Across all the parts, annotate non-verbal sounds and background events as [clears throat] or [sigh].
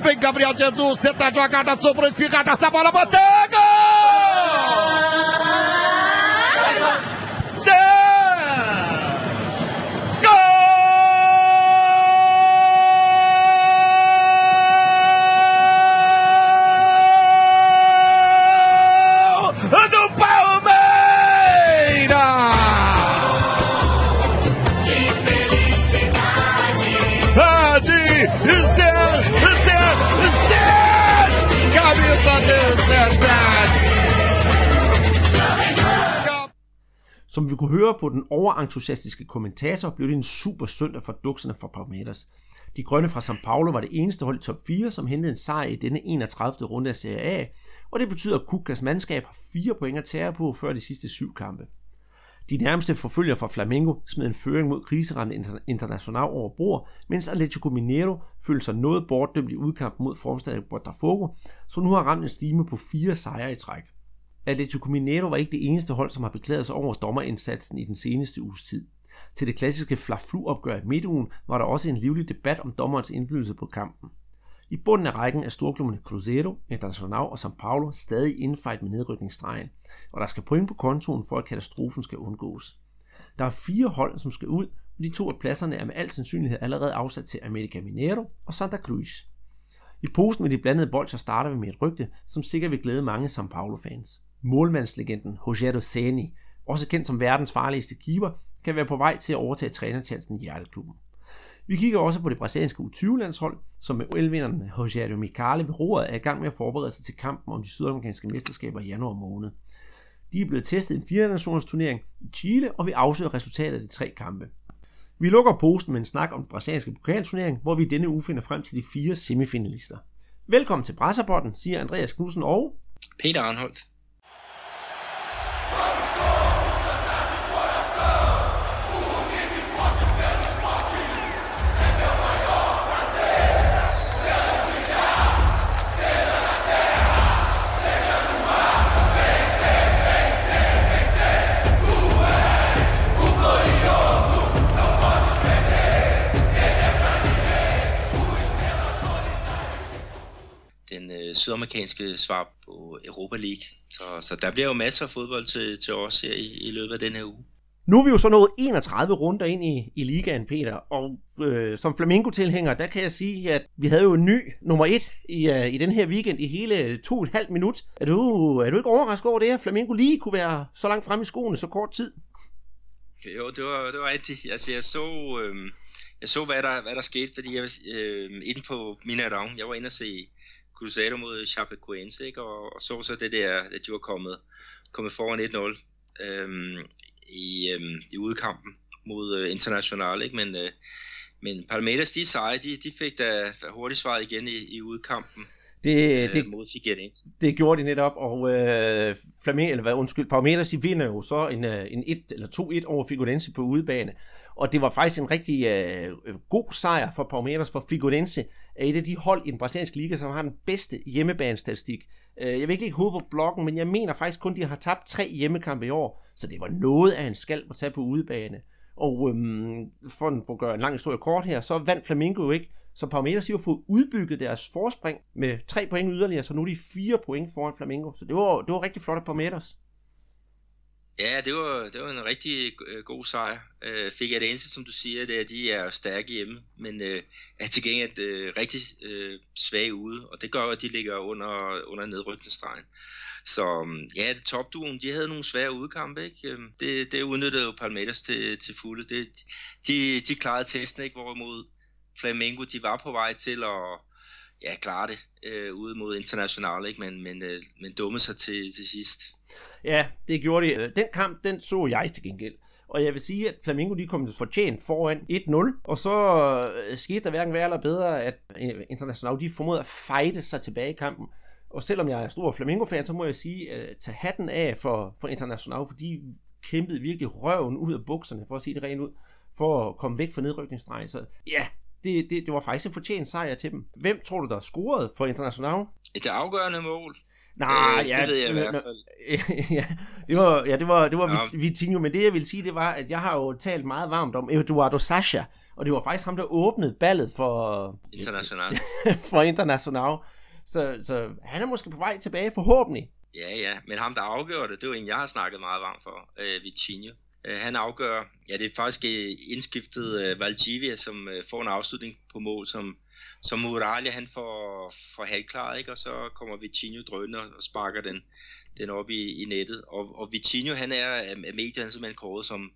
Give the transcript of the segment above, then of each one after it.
Vem Gabriel Jesus, tenta a jogada, sobrou espigada, essa bola bateu! Som vi kunne høre på den overentusiastiske kommentator, blev det en super søndag for dukserne fra Palmeiras. De grønne fra São Paulo var det eneste hold i top 4, som hentede en sejr i denne 31. runde af Serie A, og det betyder, at Kukas mandskab har fire point at tære på før de sidste syv kampe. De nærmeste forfølger fra Flamengo smed en føring mod kriserende International over bord, mens Atletico Mineiro følte sig noget bortdømt i udkampen mod formstadig Botafogo, så nu har ramt en stime på fire sejre i træk. Atletico Mineiro var ikke det eneste hold, som har beklaget sig over dommerindsatsen i den seneste uges tid. Til det klassiske Fla-Flu-opgør i midtugen var der også en livlig debat om dommerens indflydelse på kampen. I bunden af rækken er storklubberne Cruzeiro, Internacional og São Paulo stadig indfejt med nedrykningsstregen, og der skal point på kontoen for at katastrofen skal undgås. Der er fire hold, som skal ud, og de to af pladserne er med al sandsynlighed allerede afsat til America Mineiro og Santa Cruz. I posen med de blandede bolcher starter vi med et rygte, som sikkert vil glæde mange São Paulo-fans målmandslegenden Rogério Ceni, også kendt som verdens farligste keeper, kan være på vej til at overtage trænerchancen i hjerteklubben. Vi kigger også på det brasilianske U20-landshold, som med elvinderen Rogério Micali ved roret er i gang med at forberede sig til kampen om de sydamerikanske mesterskaber i januar måned. De er blevet testet i en fire nationers turnering i Chile, og vi afsøger resultatet af de tre kampe. Vi lukker posten med en snak om den brasilianske pokalturnering, hvor vi denne uge finder frem til de fire semifinalister. Velkommen til Brasserbotten, siger Andreas Knudsen og Peter Arnholdt. Sydamerikanske svar på Europa League. Så, så der bliver jo masser af fodbold til, til os her i, i løbet af den her uge. Nu er vi jo så nået 31 runder ind i, i ligaen, Peter, og øh, som Flamingo-tilhænger, der kan jeg sige, at vi havde jo en ny nummer 1 i, uh, i den her weekend i hele to og et halvt minut. Er du, er du ikke overrasket over det, at Flamingo lige kunne være så langt frem i skoene så kort tid? Jo, det var, det var rigtigt. Altså, jeg så, øh, jeg så hvad, der, hvad der skete, fordi jeg øh, inde på Mineirão. Jeg var inde og se Cruzeiro mod Chapecoense, ikke? Og, og så så det der, at de var kommet, kommet foran 1-0 øhm, i, øhm, i udkampen mod øh, International, ikke? Men, øh, men Palmeiras, de seje, de, de fik da hurtigt svaret igen i, i udkampen. Det, øh, det, mod Figueirense. det gjorde de netop, og øh, Flamme, eller hvad, undskyld, Palmeiras, de vinder jo så en, øh, en 1 eller 2-1 over Figueirense på udebane. Og det var faktisk en rigtig øh, god sejr for Palmeiras, for Figueirense er et af de hold i den brasilianske liga, som har den bedste hjemmebanestatistik. Øh, jeg vil ikke lægge hovedet på blokken, men jeg mener faktisk kun, de har tabt tre hjemmekampe i år, så det var noget af en skalp at tage på udebane. Og øhm, for, for at gøre en lang historie kort her, så vandt Flamingo jo ikke, så Palmeiras har fået udbygget deres forspring med tre point yderligere, så nu er de fire point foran Flamingo. Så det var, det var rigtig flot af Palmeiras. Ja, det var, det var en rigtig øh, god sejr. Øh, fik jeg det eneste, som du siger, det er, at de er stærke hjemme, men øh, er til gengæld øh, rigtig øh, svage ude, og det gør, at de ligger under, under nedrykningsstregen. Så mm, ja, det topduen, de havde nogle svære udkampe, ikke? Øhm, det, det udnyttede jo Palmeiras til, til fulde. Det, de, de klarede testen, ikke? Hvorimod Flamengo, de var på vej til at ja, klare det øh, ude mod International, ikke? Men, men, øh, men dumme sig til, til sidst. Ja, det gjorde de. Øh, den kamp, den så jeg til gengæld. Og jeg vil sige, at Flamingo de kom fortjent foran 1-0, og så øh, skete der hverken værre eller bedre, at øh, International de formåede at fighte sig tilbage i kampen. Og selvom jeg er stor Flamingo-fan, så må jeg sige, at tage hatten af for, for International, for de kæmpede virkelig røven ud af bukserne, for at sige det rent ud, for at komme væk fra nedrykningsstregen. Så ja, det, det, det var faktisk en fortjent sejr til dem. Hvem tror du, der scorede for International? Et afgørende mål. Nej, øh, ja, det ved jeg i hvert fald. [laughs] ja, det var, ja, det var, det var ja. Vitinho, men det jeg vil sige, det var, at jeg har jo talt meget varmt om Eduardo Sasha, og det var faktisk ham, der åbnede ballet for... International. [laughs] for International. Så, så han er måske på vej tilbage, forhåbentlig. Ja, ja, men ham, der afgør det, det er jo en, jeg har snakket meget varmt for, øh, Vitinho. Øh, han afgør, ja, det er faktisk øh, indskiftet øh, Valdivia, som øh, får en afslutning på mål, som, som Muralja han får, får halvklaret, ikke? og så kommer Vitinho drønende og sparker den, den op i, i nettet. Og, og Vitinho, han er af medierne simpelthen kåret som,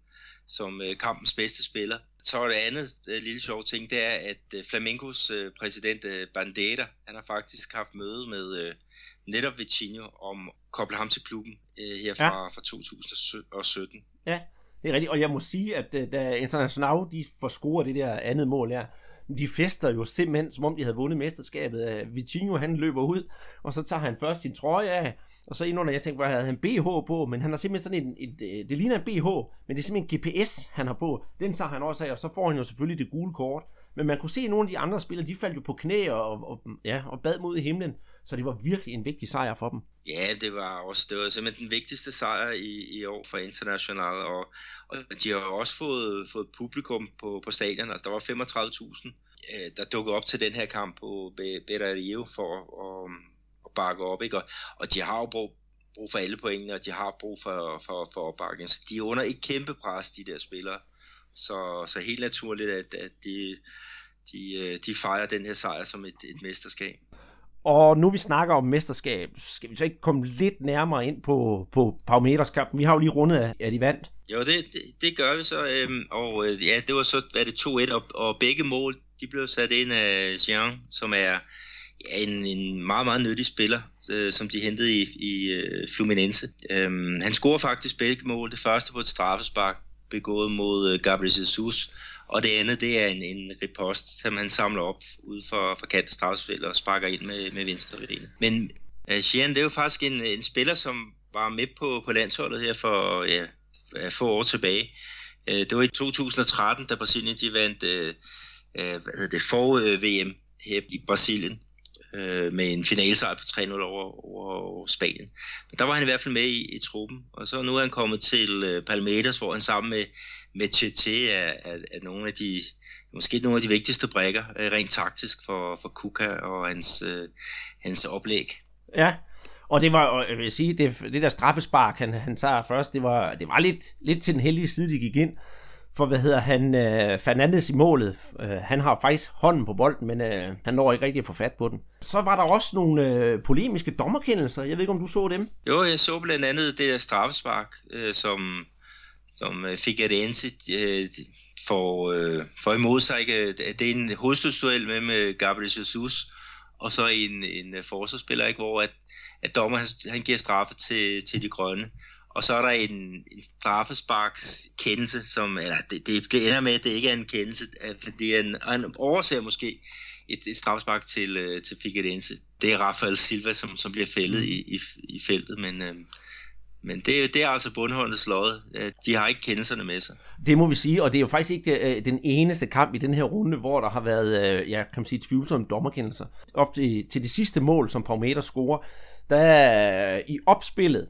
som øh, kampens bedste spiller. Så er det andet øh, lille sjov ting, det er, at øh, Flamingos øh, præsident øh, Bandera, han har faktisk haft møde med øh, netop Vitinho om at koble ham til klubben øh, her fra, ja. fra 2017. Ja, det er rigtigt, og jeg må sige, at øh, da International de får scoret det der andet mål her, de fester jo simpelthen, som om de havde vundet mesterskabet. Øh, Vitinho, han løber ud, og så tager han først sin trøje af, og så indenunder, jeg tænkte, hvad havde han BH på, men han har simpelthen sådan en, et, et, det ligner en BH, men det er simpelthen en GPS, han har på. Den tager han også af, og så får han jo selvfølgelig det gule kort. Men man kunne se, at nogle af de andre spillere, de faldt jo på knæ og, og, ja, og bad mod i himlen. Så det var virkelig en vigtig sejr for dem. Ja, det var også det var simpelthen den vigtigste sejr i, i år for International, og, og de har også fået, fået publikum på, på stadion. Altså, der var 35.000, øh, der dukkede op til den her kamp på Beta Rio for at, um, at bakke op. Ikke? Og, og de har jo brug, brug for alle pointene, og de har brug for, for, for opbakning. Så de er under et kæmpe pres, de der spillere. Så, så helt naturligt, at, at de, de, øh, de fejrer den her sejr som et, et mesterskab. Og nu vi snakker om mesterskab, skal vi så ikke komme lidt nærmere ind på, på Palmeiras? Vi har jo lige rundet, at de vandt. Jo, det, det, det gør vi så. Øhm, og øh, ja, det var så hvad det 2-1, og, og begge mål, de blev sat ind af Jean, som er ja, en, en meget, meget nyttig spiller, øh, som de hentede i, i øh, Fluminense. Øhm, han scorer faktisk begge mål. Det første på et straffespark, begået mod øh, Gabriel Jesus, og det andet, det er en, en repost, som han samler op ud for, for kant Straussfeldt og sparker ind med, med venstre benet. Men øh, uh, Sheehan, det er jo faktisk en, en spiller, som var med på, på landsholdet her for ja, få år tilbage. Uh, det var i 2013, da Brasilien de vandt uh, uh, hvad hedder det, for uh, VM her i Brasilien uh, med en finalesejr på 3-0 over, over Spanien. Men der var han i hvert fald med i, i truppen, og så nu er han kommet til Palmeiras, hvor han sammen med med TT er, er, er nogle af de måske nogle af de vigtigste brækker øh, rent taktisk for, for Kuka og hans, øh, hans oplæg. Ja, og det var, jeg vil sige, det, det der straffespark, han, han tager først, det var, det var lidt, lidt til den heldige side, de gik ind. For hvad hedder han, øh, Fernandes i målet, øh, han har faktisk hånden på bolden, men øh, han når ikke rigtig at få fat på den. Så var der også nogle øh, polemiske dommerkendelser, jeg ved ikke, om du så dem? Jo, jeg så blandt andet det der straffespark, øh, som som øh, Figueirense øh, får, øh, får imod sig. Ikke? Det er en hovedstødsduel med, med Gabriel Jesus, og så en, en øh, forsvarsspiller, ikke? hvor at, at dommer han, han giver straffe til, til de grønne. Og så er der en, en straffesparks kendelse, som, eller det, det, det ender med, at det ikke er en kendelse, for det er en, en overser måske et, et straffespark til, øh, til Figueirense. Det er Rafael Silva, som, som bliver fældet mm. i, i, i feltet, men, øh, men det, det er altså bundhåndets lod. Øh, de har ikke kendelserne med sig. Det må vi sige, og det er jo faktisk ikke øh, den eneste kamp i den her runde, hvor der har været, øh, ja, kan man sige, tvivlsomme dommerkendelser. Op til, til det sidste mål, som Paumeter scorer, der i opspillet,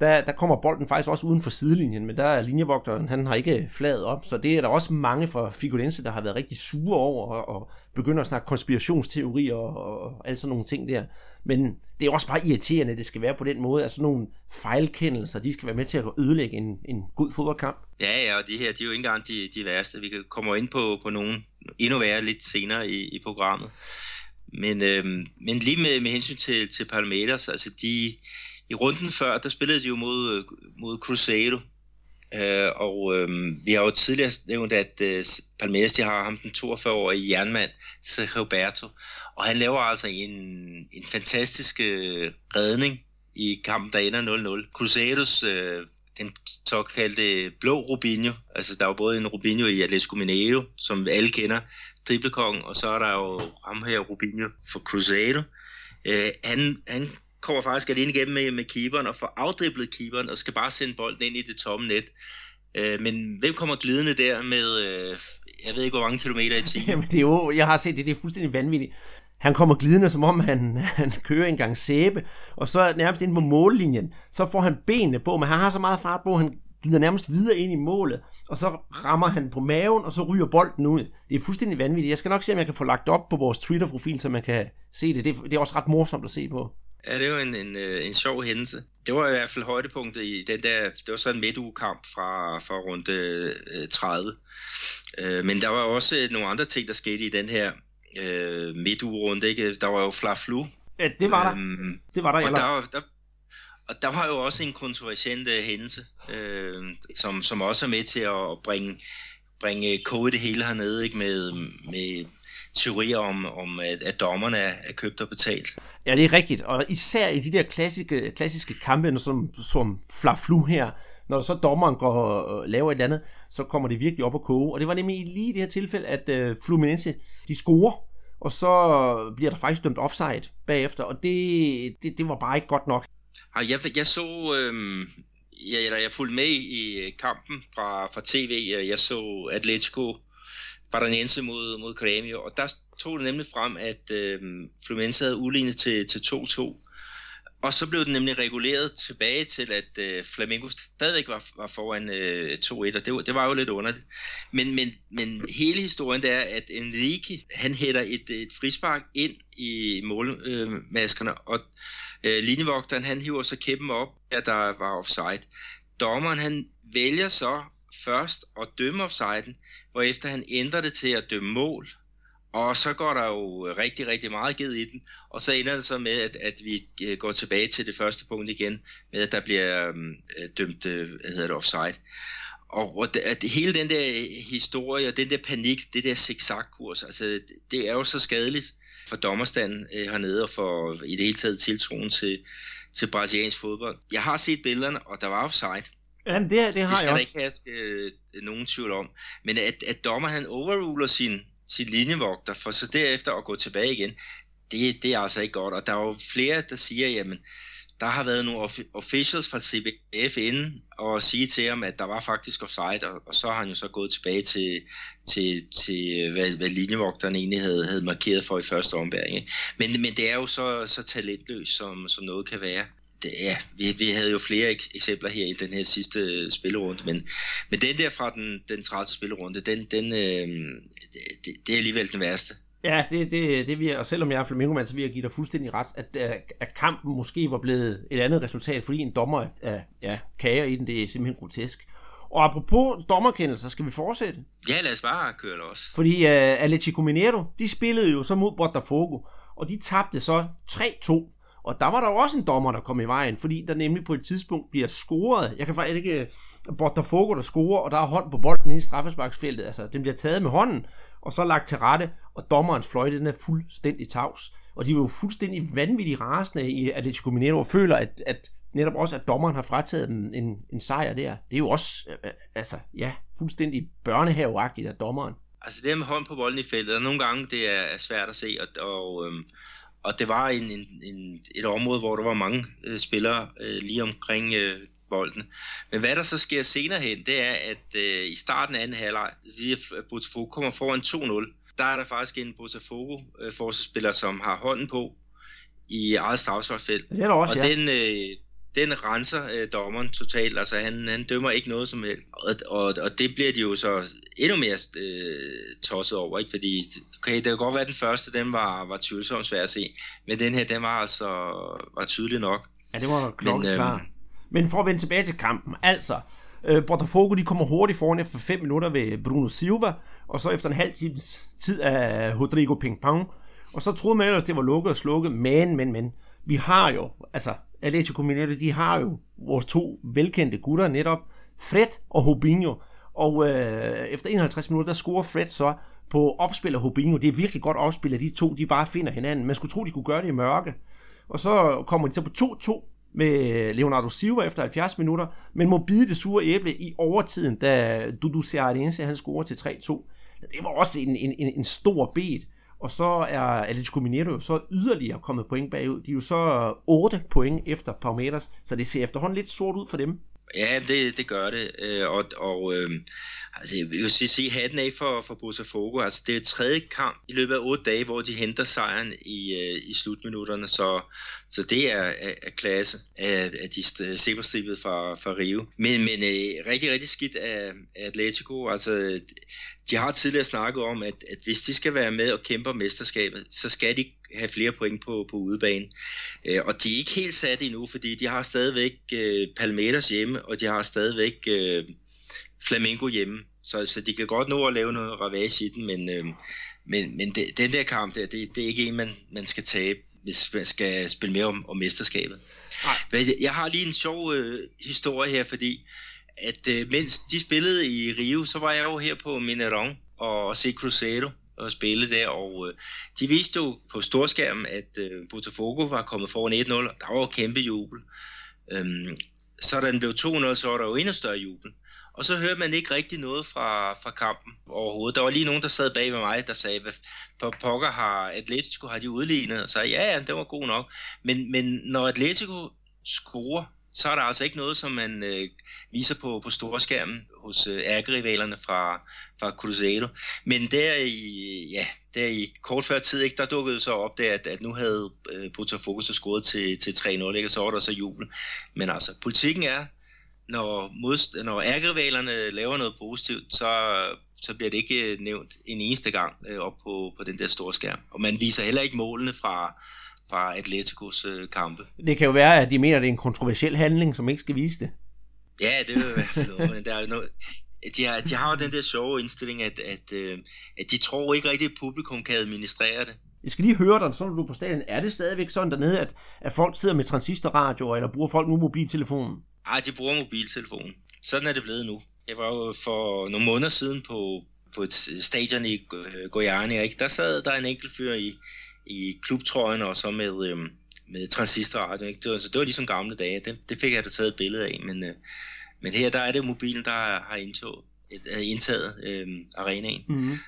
der, der kommer bolden faktisk også uden for sidelinjen, men der er linjevogteren, han har ikke fladet op, så det er der også mange fra Figurense, der har været rigtig sure over og, og begynder at snakke konspirationsteorier og, og, og alle sådan nogle ting der. Men det er også bare irriterende, at det skal være på den måde, at sådan nogle fejlkendelser, de skal være med til at ødelægge en, en god fodboldkamp. Ja, ja, og de her, de er jo ikke engang de, de værste. Vi kommer ind på, på nogen endnu værre lidt senere i, i programmet. Men, øhm, men lige med, med hensyn til, til Palmeiras, altså de, i runden før, der spillede de jo mod, øh, mod Cruzeiro, øh, og øh, vi har jo tidligere nævnt, at øh, Palmeiras de har ham den 42-årige jernmand, Sergio Roberto, og han laver altså en, en fantastisk øh, redning i kampen, der ender 0-0. Cruzeiros, øh, den såkaldte blå Rubinho, altså der er jo både en Rubinho i Atletico Mineiro, som alle kender, driblekongen, og så er der jo ham her Rubinho for Cruzeiro. Øh, han, han kommer faktisk alene igennem med, med keeperen og får afdriblet keeperen og skal bare sende bolden ind i det tomme net. Øh, men hvem kommer glidende der med, øh, jeg ved ikke hvor mange kilometer i [laughs] timen? Jamen det er jo, jeg har set det, det er fuldstændig vanvittigt. Han kommer glidende, som om han, [laughs] han kører en gang sæbe, og så nærmest ind på mållinjen, så får han benene på, men han har så meget fart på, han glider nærmest videre ind i målet, og så rammer han på maven, og så ryger bolden ud. Det er fuldstændig vanvittigt. Jeg skal nok se, om jeg kan få lagt op på vores Twitter-profil, så man kan se det. Det er, det er også ret morsomt at se på. Ja, det var en, en, øh, en sjov hændelse. Det var i hvert fald højdepunktet i den der, det var så en midtugekamp fra, fra runde 30. Øh, men der var også nogle andre ting, der skete i den her øh, midtugerunde. Ikke? Der var jo Fla-Flu. Ja, det var der. Øhm, det var der, og der, der, og der var jo også en kontroversiel hændelse, øh, som, som også er med til at bringe, bringe kode det hele hernede, ikke? Med, med teorier om, om at, at dommerne er, er købt og betalt. Ja, det er rigtigt, og især i de der klassiske, klassiske kampe, som, som Fla-Flu her, når så dommeren går og laver et eller andet, så kommer det virkelig op at koge. Og det var nemlig lige i det her tilfælde, at øh, Fluminense, de scorer, og så bliver der faktisk dømt offside bagefter, og det, det, det var bare ikke godt nok. Jeg, jeg så, øh, jeg, eller jeg fulgte med i kampen fra, fra tv, jeg så Atletico Paranaense mod, mod Grêmio, og der tog det nemlig frem, at øh, Fluminense havde udlignet til, til 2-2. Og så blev den nemlig reguleret tilbage til, at øh, Flamengo stadigvæk var, var foran øh, 2-1, og det, det var jo lidt underligt. Men, men, men hele historien det er, at Enrique, han hætter et, et frispark ind i målmaskerne, øh, og øh, linjevogteren, han hiver så kæppen op, at der var offside. Dommeren, han vælger så først at dømme offsiden, efter han ændrer det til at dømme mål. Og så går der jo rigtig, rigtig meget givet i den, og så ender det så med, at, at vi øh, går tilbage til det første punkt igen, med at der bliver øhm, øh, dømt, øh, hvad hedder det, offside. Og, og det, at hele den der historie, og den der panik, det der zigzag-kurs, altså det, det er jo så skadeligt for dommerstanden øh, hernede, og for i det hele taget tiltroen til, til brasiliansk fodbold. Jeg har set billederne, og der var offside. Jamen, det, det har det skal jeg også. ikke herske øh, nogen tvivl om. Men at, at dommer han overruler sin, sin linjevogter, for så derefter at gå tilbage igen, det, det er altså ikke godt. Og der er jo flere, der siger, jamen, der har været nogle officials fra CBF inden og sige til ham, at der var faktisk offside, og, og så har han jo så gået tilbage til, til, til hvad, hvad linjevogteren egentlig havde, havde markeret for i første ombæring. Men, men det er jo så, så talentløst, som, som noget kan være det, ja, vi, vi havde jo flere ek- eksempler her i den her sidste øh, spillerunde, men, men den der fra den, den 30. spillerunde, den, den, øh, det, det er alligevel den værste. Ja, det, det, det vil og selvom jeg er flamingo så vil jeg give dig fuldstændig ret, at, at kampen måske var blevet et andet resultat, fordi en dommer er ja, kager i den, det er simpelthen grotesk. Og apropos dommerkendelser, skal vi fortsætte? Ja, lad os bare køre også. Fordi uh, Atletico Mineiro, de spillede jo så mod Botafogo, og de tabte så 3-2 og der var der jo også en dommer, der kom i vejen, fordi der nemlig på et tidspunkt bliver scoret. Jeg kan faktisk ikke... Øh, Botafogo, der scorer, og der er hånd på bolden i straffesparksfeltet. Altså, den bliver taget med hånden, og så lagt til rette, og dommerens fløjte, den er fuldstændig tavs. Og de er jo fuldstændig vanvittigt rasende i Atletico Mineiro, og føler, at, at netop også, at dommeren har frataget dem en, en sejr der. Det er jo også, øh, øh, altså, ja, fuldstændig børnehaveagtigt af dommeren. Altså det med hånd på bolden i feltet, og nogle gange det er svært at se, og, og øhm, og det var en, en, en, et område, hvor der var mange øh, spillere øh, lige omkring øh, bolden. Men hvad der så sker senere hen, det er, at øh, i starten af anden halvleg, at Botafogo kommer foran 2-0. Der er der faktisk en Botafogo øh, forsvarsspiller, som har hånden på i eget strafsparkfelt. Det er der også, og ja. den, øh, den renser øh, dommeren totalt, altså han, han dømmer ikke noget som helst, og, og, og det bliver de jo så endnu mere øh, tosset over, ikke? fordi okay, det kan godt være, at den første, den var, var tvivlsomt svær at se, men den her, den var altså var tydelig nok. Ja, det var klokkeklar. Men, øh, men for at vende tilbage til kampen, altså, øh, Botafogo, de kommer hurtigt foran efter 5 minutter ved Bruno Silva, og så efter en halv times tid af Rodrigo Ping-Pong, og så troede man ellers, det var lukket og slukket, men, men, men, vi har jo, altså Atletico Mineiro, de har jo vores to velkendte gutter netop, Fred og Hobinho. Og øh, efter 51 minutter, der scorer Fred så på opspil af Hobinho. Det er virkelig godt opspil, at de to de bare finder hinanden. Man skulle tro, de kunne gøre det i mørke. Og så kommer de så på 2-2 med Leonardo Silva efter 70 minutter, men må bide det sure æble i overtiden, da Dudu Cearense han scorer til 3-2. Det var også en, en, en, en stor bed. Og så er Atletico Mineiro jo så yderligere kommet point bagud. De er jo så øh, 8 point efter Palmeiras, så det ser efterhånden lidt sort ud for dem. Ja, det, det gør det. Øh, og og øh, altså, jeg vil sige, hatten af for, for Botafogo. Altså, det er tredje kamp i løbet af otte dage, hvor de henter sejren i, øh, i slutminutterne. Så, så det er, er, er klasse af, af de zebrastribede fra, fra Rio. Men, men øh, rigtig, rigtig skidt af, af Atletico. Altså, de har tidligere snakket om, at, at hvis de skal være med og kæmpe om mesterskabet, så skal de have flere point på, på udebane. Øh, og de er ikke helt sat endnu, fordi de har stadigvæk øh, Palmeiras hjemme, og de har stadigvæk øh, Flamengo hjemme. Så, så de kan godt nå at lave noget ravage i den, men, øh, men, men det, den der kamp der, det, det er ikke en, man, man skal tabe, hvis man skal spille mere om, om mesterskabet. Nej. Jeg har lige en sjov øh, historie her, fordi at øh, mens de spillede i Rio, så var jeg jo her på Mineron og se Cruzeiro og spille der, og øh, de viste jo på storskærmen, at øh, Botafogo var kommet foran 1-0, og der var jo kæmpe jubel. Øhm, så da den blev 2-0, så var der jo endnu større jubel. Og så hørte man ikke rigtig noget fra, fra kampen overhovedet. Der var lige nogen, der sad bag ved mig, der sagde, hvad på pokker har Atletico, har de udlignet? Og sagde, ja, ja, det var god nok. Men, men når Atletico scorer, så er der altså ikke noget, som man øh, viser på, på storskærmen hos øh, ærkerivalerne fra, fra Cruzeiro. Men der i, ja, der i kort før tid, ikke, der dukkede så op der, at, at nu havde øh, Botafogo så scoret til, til 3-0, ikke, og så var der så jubel. Men altså, politikken er, når, modst- når ærkerivalerne laver noget positivt, så, så bliver det ikke øh, nævnt en eneste gang øh, op på, på den der store skærm. Og man viser heller ikke målene fra, fra Atleticos øh, kampe. Det kan jo være, at de mener, at det er en kontroversiel handling, som ikke skal vise det. Ja, det vil fald noget, men der er noget, de har, de har jo den der sjove indstilling, at, at, øh, at de tror ikke rigtigt, at publikum kan administrere det. Jeg skal lige høre dig, så når du på stadion, er det stadigvæk sådan dernede, at, at folk sidder med transistorradio, eller bruger folk nu mobiltelefonen? Nej, de bruger mobiltelefonen. Sådan er det blevet nu. Jeg var jo for nogle måneder siden på, på et stadion i Goiânia, ikke? der sad der en enkelt fyr i, i klubtrøjen og så med, øh, med transistorradio. Ikke? Det, var, så det var ligesom gamle dage. Det, det fik jeg da taget et billede af. Men, øh, men her der er det mobilen, der har indtaget, et, indtaget øh, arenaen. Mm-hmm.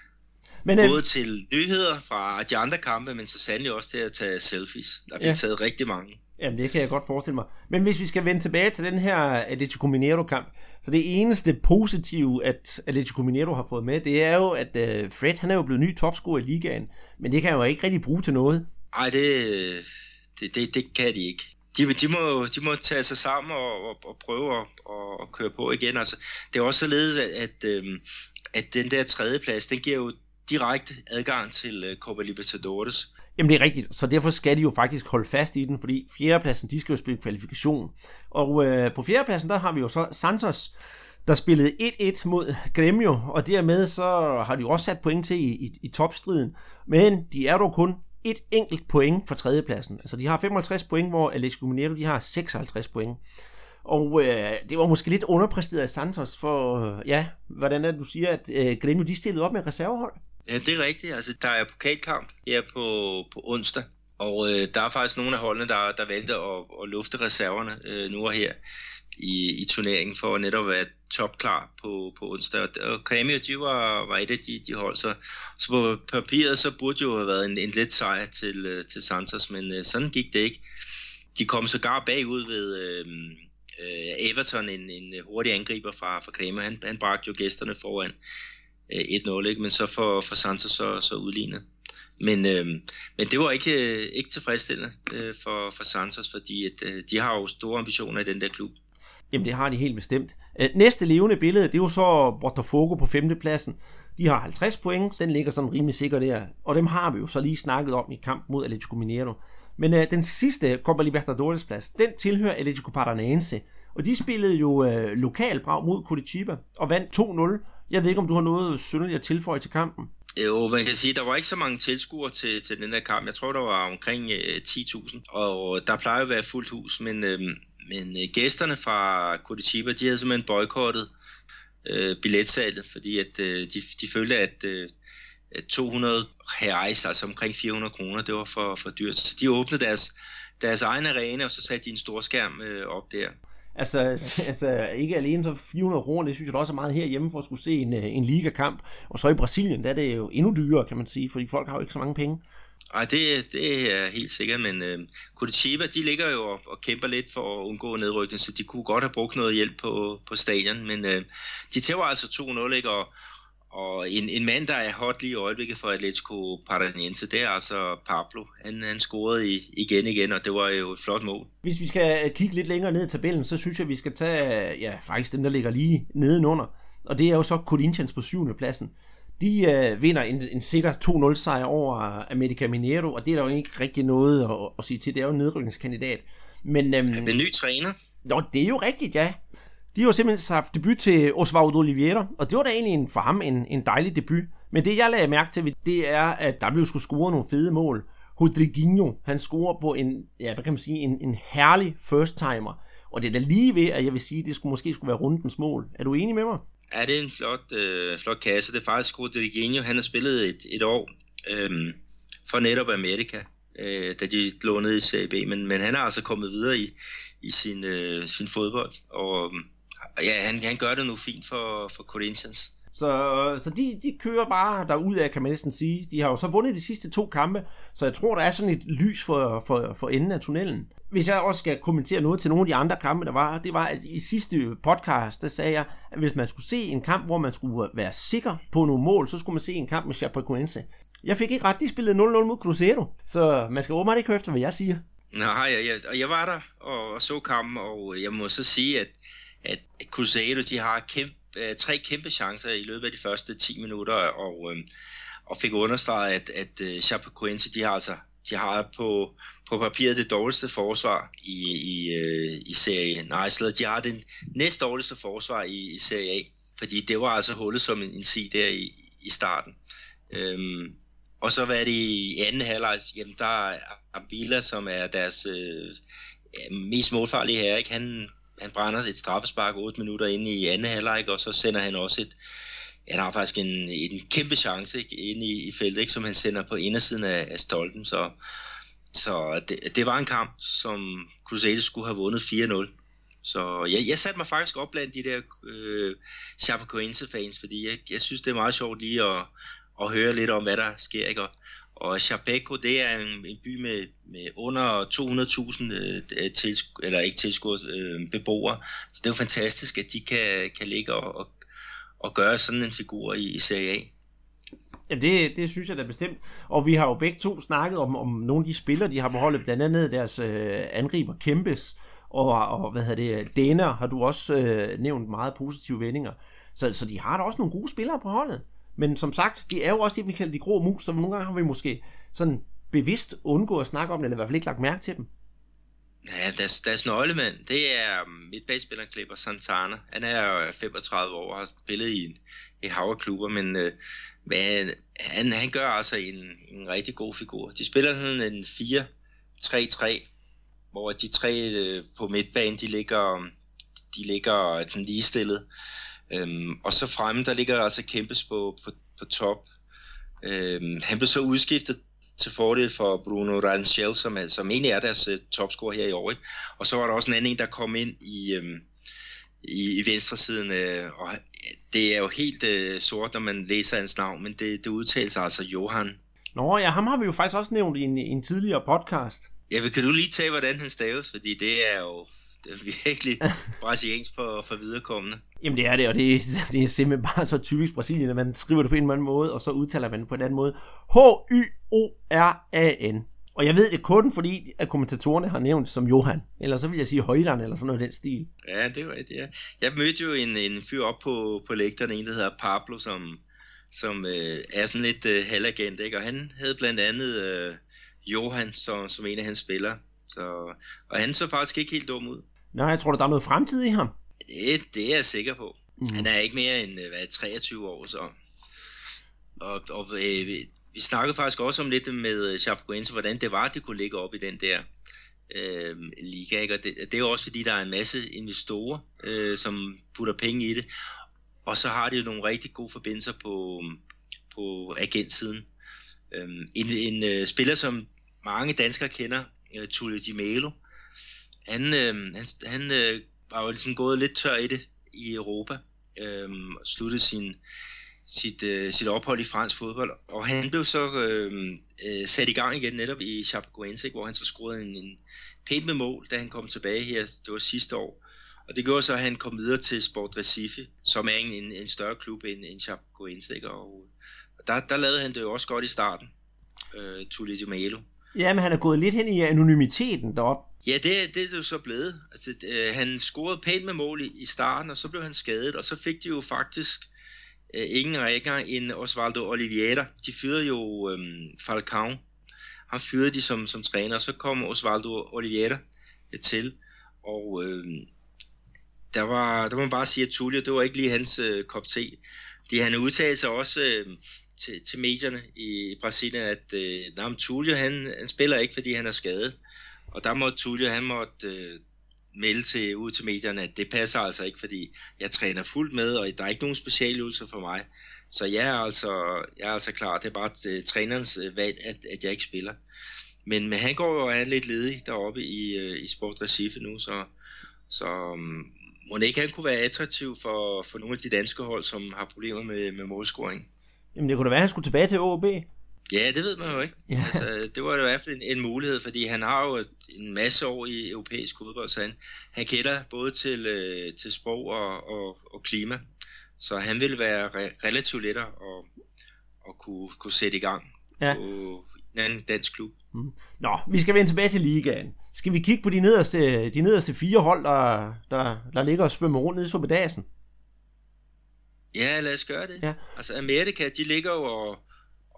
Men, øh, Både til nyheder fra de andre kampe, men så sandelig også til at tage selfies. Der bliver ja. taget rigtig mange. Jamen, det kan jeg godt forestille mig. Men hvis vi skal vende tilbage til den her Atletico Mineiro-kamp, så det eneste positive, at Atletico Mineiro har fået med, det er jo, at øh, Fred, han er jo blevet ny topscorer i ligaen, men det kan jo ikke rigtig bruge til noget. Nej, det, det, det, det kan de ikke. De, de, må, de må tage sig sammen og, og, og prøve at og, og køre på igen. Altså, det er også således, at, at, øhm, at den der tredje plads, den giver jo direkte adgang til uh, Copa Libertadores. Jamen det er rigtigt, så derfor skal de jo faktisk holde fast i den, fordi fjerdepladsen, de skal jo spille kvalifikation. Og øh, på fjerdepladsen, der har vi jo så Santos, der spillede 1-1 mod Gremio, og dermed så har de jo også sat point til i, i, i topstriden. Men de er dog kun et enkelt point for tredjepladsen. Altså de har 55 point, hvor Atletico Mineiro de har 56 point. Og øh, det var måske lidt underpræsteret af Santos, for øh, ja, hvordan er det, du siger, at øh, Gremio de stillede op med reservehold? Ja, det er rigtigt. Altså, der er pokalkamp her på, på onsdag, og øh, der er faktisk nogle af holdene, der, der valgte at, at lufte reserverne øh, nu og her i, i turneringen for at netop være topklar på, på onsdag. Og Cameo, de var, var et af de, de hold, så, så på papiret, så burde jo have været en, en let sejr til, øh, til Santos, men øh, sådan gik det ikke. De kom sågar bagud ved øh, øh, Everton, en, en hurtig angriber fra, fra Cameo. Han, han bragte jo gæsterne foran Øh, 1-0, ikke? men så for, for Santos så, så udlignet. Men, øh, men det var ikke, øh, ikke tilfredsstillende øh, for, for Santos, fordi at, øh, de har jo store ambitioner i den der klub. Jamen det har de helt bestemt. Øh, næste levende billede, det er jo så Botafogo på femtepladsen. De har 50 point, den ligger sådan rimelig sikker der. Og dem har vi jo så lige snakket om i kamp mod Atletico Mineiro. Men øh, den sidste Copa Libertadores plads, den tilhører Atletico Paranaense. Og de spillede jo øh, lokalbrag mod Curitiba og vandt 2-0 jeg ved ikke, om du har noget synderligt at tilføje til kampen? Jo, man kan sige, der var ikke så mange tilskuere til, til den her kamp. Jeg tror, der var omkring øh, 10.000, og øh, der plejer at være fuldt hus, men, øh, men øh, gæsterne fra Curitiba, de havde simpelthen boykottet øh, billetsalget, fordi at, øh, de, de følte, at øh, 200 reais, altså omkring 400 kroner, det var for, for dyrt. Så de åbnede deres, deres egen arena, og så satte de en stor skærm øh, op der. Altså, [laughs] altså ikke alene så 400 kroner, det synes jeg da også er meget herhjemme for at skulle se en, øh, en ligakamp. Og så i Brasilien, der er det jo endnu dyrere, kan man sige, fordi folk har jo ikke så mange penge. Nej, det, det er helt sikkert, men øh, Curitiba, de ligger jo og, og kæmper lidt for at undgå nedrykning, så de kunne godt have brugt noget hjælp på, på stadion, men øh, de tæver altså 2-0, ikke? Og, og en, en mand, der er hot lige i øjeblikket for Atletico Paranaense, det er altså Pablo. Han, han scorede i, igen igen, og det var jo et flot mål. Hvis vi skal kigge lidt længere ned i tabellen, så synes jeg, vi skal tage ja, faktisk dem, der ligger lige nedenunder. Og det er jo så Corinthians på syvende pladsen. De øh, vinder en, en sikker 2-0 sejr over America Mineiro, og det er der jo ikke rigtig noget at, at sige til. Det er jo en nedrykningskandidat. Men, øhm, ja, den nye træner. Nå, det er jo rigtigt, ja. De har jo simpelthen haft debut til Osvaldo Oliveira, og det var da egentlig en, for ham en, en dejlig debut. Men det jeg lagde mærke til, det er, at der blev skulle score nogle fede mål. Rodriguinho, han scorer på en, ja, hvad kan man sige, en, en herlig first timer. Og det er da lige ved, at jeg vil sige, at det skulle, måske skulle være rundens mål. Er du enig med mig? Ja, det er en flot, øh, flot kasse. Det er faktisk Rodriguinho, han har spillet et, et år øh, for netop Amerika, øh, da de lånede i CB, men, men han er altså kommet videre i, i sin, øh, sin fodbold, og øh, ja, han, han gør det nu fint for, for Corinthians. Så, så de, de kører bare derud af, kan man næsten sige. De har jo så vundet de sidste to kampe, så jeg tror, der er sådan et lys for, for, for enden af tunnelen. Hvis jeg også skal kommentere noget til nogle af de andre kampe, der var, det var, at i sidste podcast, der sagde jeg, at hvis man skulle se en kamp, hvor man skulle være sikker på nogle mål, så skulle man se en kamp med Chapecoense. Jeg fik ikke ret, de spillede 0-0 mod Cruzeiro, så man skal åbenbart ikke høre efter, hvad jeg siger. Nej, jeg, jeg, og jeg var der og, og så kampen, og jeg må så sige, at at Cruzeiro, de har kæmpe, øh, tre kæmpe chancer i løbet af de første 10 minutter, og, øh, og fik understreget, at, at øh, Chapecoense, de har altså de har på, på papiret det dårligste forsvar i, i, øh, i Serie A. Nej, de har det næst dårligste forsvar i, i Serie A, fordi det var altså hullet som en, en sig der i, i starten. Øhm, og så var det i anden halvleg, jamen der er Abila, som er deres øh, mest målfarlige her, ikke? Han han brænder et straffespark 8 minutter inde i anden halvleg, og så sender han også et, han har faktisk en, en kæmpe chance ikke, inde i, i feltet, ikke, som han sender på indersiden af, af stolpen, så, så det, det var en kamp, som Crusaders skulle have vundet 4-0. Så jeg, jeg satte mig faktisk op blandt de der øh, Chapecoense fans, fordi jeg, jeg synes, det er meget sjovt lige at, at høre lidt om, hvad der sker. Ikke? Og, og Chapeco, det er en, en by med, med under 200.000 øh, øh eller ikke tilskuere, øh, beboere. Så det er jo fantastisk, at de kan, kan ligge og, og, og gøre sådan en figur i, i Serie A. Ja, det, det synes jeg da bestemt. Og vi har jo begge to snakket om, om nogle af de spillere, de har på holdet, blandt andet deres øh, angriber Kempes, og, og hvad hedder det, Dener, har du også øh, nævnt meget positive vendinger. Så, så de har da også nogle gode spillere på holdet. Men som sagt, de er jo også det, vi kalder de grå mus, så nogle gange har vi måske sådan bevidst undgå at snakke om det, eller i hvert fald ikke lagt mærke til dem. Ja, deres, deres nøglemand, det er um, midtbanespilleren Kleber Santana. Han er øh, 35 år og har spillet i, en, i havreklubber, men øh, men han, han gør altså en, en rigtig god figur. De spiller sådan en 4-3-3, hvor de tre øh, på midtbanen, de ligger, de ligger sådan ligestillet. Øhm, og så fremme, der ligger altså Kæmpes på, på, på top. Øhm, han blev så udskiftet til fordel for Bruno Rangel, som, er, som egentlig er deres uh, topscorer her i år. Ikke? Og så var der også en anden en, der kom ind i, øhm, i, i venstre siden, øh, og det er jo helt øh, sort, når man læser hans navn, men det, det udtales altså Johan. Nå ja, ham har vi jo faktisk også nævnt i en, en tidligere podcast. Ja, kan du lige tage, hvordan han staves, fordi det er jo det er virkelig [laughs] brasiliansk for, for viderekommende. Jamen det er det, og det, [laughs] det er simpelthen bare så typisk Brasilien, at man skriver det på en eller anden måde, og så udtaler man det på en anden måde. H-Y-O-R-A-N. Og jeg ved det kun fordi, at kommentatorerne har nævnt som Johan. Eller så vil jeg sige Højland, eller sådan noget den stil. Ja, det var det, ja. Jeg mødte jo en, en fyr op på, på lægterne, en der hedder Pablo, som, som øh, er sådan lidt øh, halvagent, ikke? Og han havde blandt andet øh, Johan som, som en af hans spillere. Så, og han så faktisk ikke helt dum ud. Nej, jeg tror, der er noget fremtid i ham. Det, det er jeg sikker på. Mm. Han er ikke mere end øh, hvad, 23 år, så... Og, og øh, vi snakkede faktisk også om lidt med Chapecoense, hvordan det var, at det kunne ligge op i den der øh, liga. Ikke? Og det, det er jo også fordi, der er en masse investorer, øh, som putter penge i det. Og så har de jo nogle rigtig gode forbindelser på, på agentsiden. Øh, en en øh, spiller, som mange danskere kender, øh, Tulle Di Melo, han, øh, han, han øh, var jo ligesom gået lidt tør i det i Europa. Øh, sluttede sin, sit, øh, sit ophold i fransk fodbold. Og han blev så øh, øh, sat i gang igen netop i Chapecoense, hvor han så scorede en, en pænt med mål, da han kom tilbage her, det var sidste år. Og det gjorde så, at han kom videre til Sport Recife, som er en, en, en større klub end, end Chapecoense. Og, og der, der lavede han det jo også godt i starten, øh, Tulli Malo. Melo. Ja, men han er gået lidt hen i anonymiteten deroppe. Ja, det, det er det jo så blevet. Altså, øh, han scorede pænt med mål i, i starten, og så blev han skadet, og så fik de jo faktisk øh, ingen rækker end Osvaldo Oliveira. De fyrede jo øh, Falcao. Han fyrede de som, som træner, og så kom Osvaldo Oliveira øh, til. Og øh, der, var, der må man bare sige, at Tullio, det var ikke lige hans øh, kop te. Det han udtalte sig også øh, til, til medierne i Brasilien, at øh, Nam Tullio, han, han spiller ikke, fordi han er skadet. Og der måtte Tullio, han måtte øh, melde til, ud til medierne, at det passer altså ikke, fordi jeg træner fuldt med, og der er ikke nogen specialøvelser for mig. Så jeg er altså, jeg er altså klar, det er bare uh, trænerens øh, valg, at, at jeg ikke spiller. Men, men han går jo og er lidt ledig deroppe i, øh, i Sport Recife nu, så, så um, må ikke han kunne være attraktiv for, for nogle af de danske hold, som har problemer med, med målscoring. Jamen det kunne da være, at han skulle tilbage til OB. Ja, det ved man jo ikke. Ja. Altså, det var i hvert fald en, en mulighed, fordi han har jo en masse år i europæisk fodbold, så han, han kender både til, øh, til sprog og, og, og klima. Så han ville være re- relativt lettere at, at kunne, kunne sætte i gang Ja. på en anden dansk klub. Nå, vi skal vende tilbage til ligaen. Skal vi kigge på de nederste, de nederste fire hold, der, der, der ligger og svømmer rundt nede i Suppedasen? Ja, lad os gøre det. Ja. Altså Amerika, de ligger jo og,